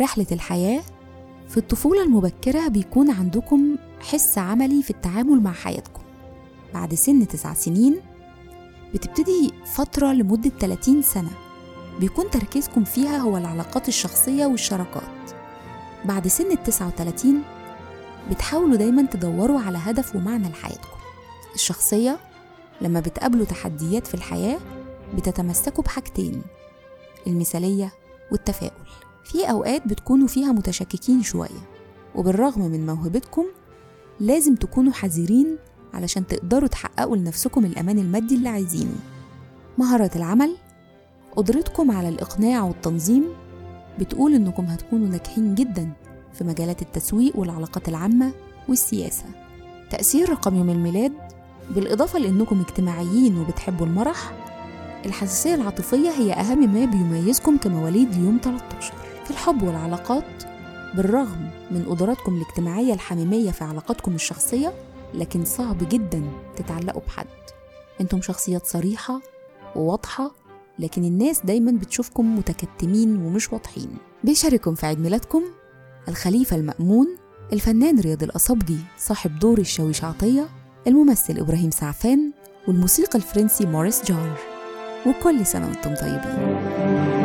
رحلة الحياة في الطفولة المبكرة بيكون عندكم حس عملي في التعامل مع حياتكم. بعد سن تسع سنين بتبتدي فترة لمدة 30 سنة بيكون تركيزكم فيها هو العلاقات الشخصية والشراكات. بعد سن التسعة وتلاتين بتحاولوا دايما تدوروا على هدف ومعنى لحياتكم. الشخصية لما بتقابلوا تحديات في الحياة بتتمسكوا بحاجتين المثالية والتفاؤل. في أوقات بتكونوا فيها متشككين شوية وبالرغم من موهبتكم لازم تكونوا حذرين علشان تقدروا تحققوا لنفسكم الأمان المادي اللي عايزينه. مهارة العمل قدرتكم على الإقناع والتنظيم بتقول إنكم هتكونوا ناجحين جدا في مجالات التسويق والعلاقات العامة والسياسة. تأثير رقم يوم الميلاد بالإضافة لأنكم اجتماعيين وبتحبوا المرح الحساسية العاطفية هي أهم ما بيميزكم كمواليد ليوم 13 في الحب والعلاقات بالرغم من قدراتكم الاجتماعية الحميمية في علاقاتكم الشخصية لكن صعب جدا تتعلقوا بحد. أنتم شخصيات صريحة وواضحة لكن الناس دايما بتشوفكم متكتمين ومش واضحين. بيشارككم في عيد ميلادكم الخليفة المأمون الفنان رياض الأصبجي صاحب دور الشاويش عطية الممثل إبراهيم سعفان والموسيقى الفرنسي موريس جار. وكل سنة وأنتم طيبين.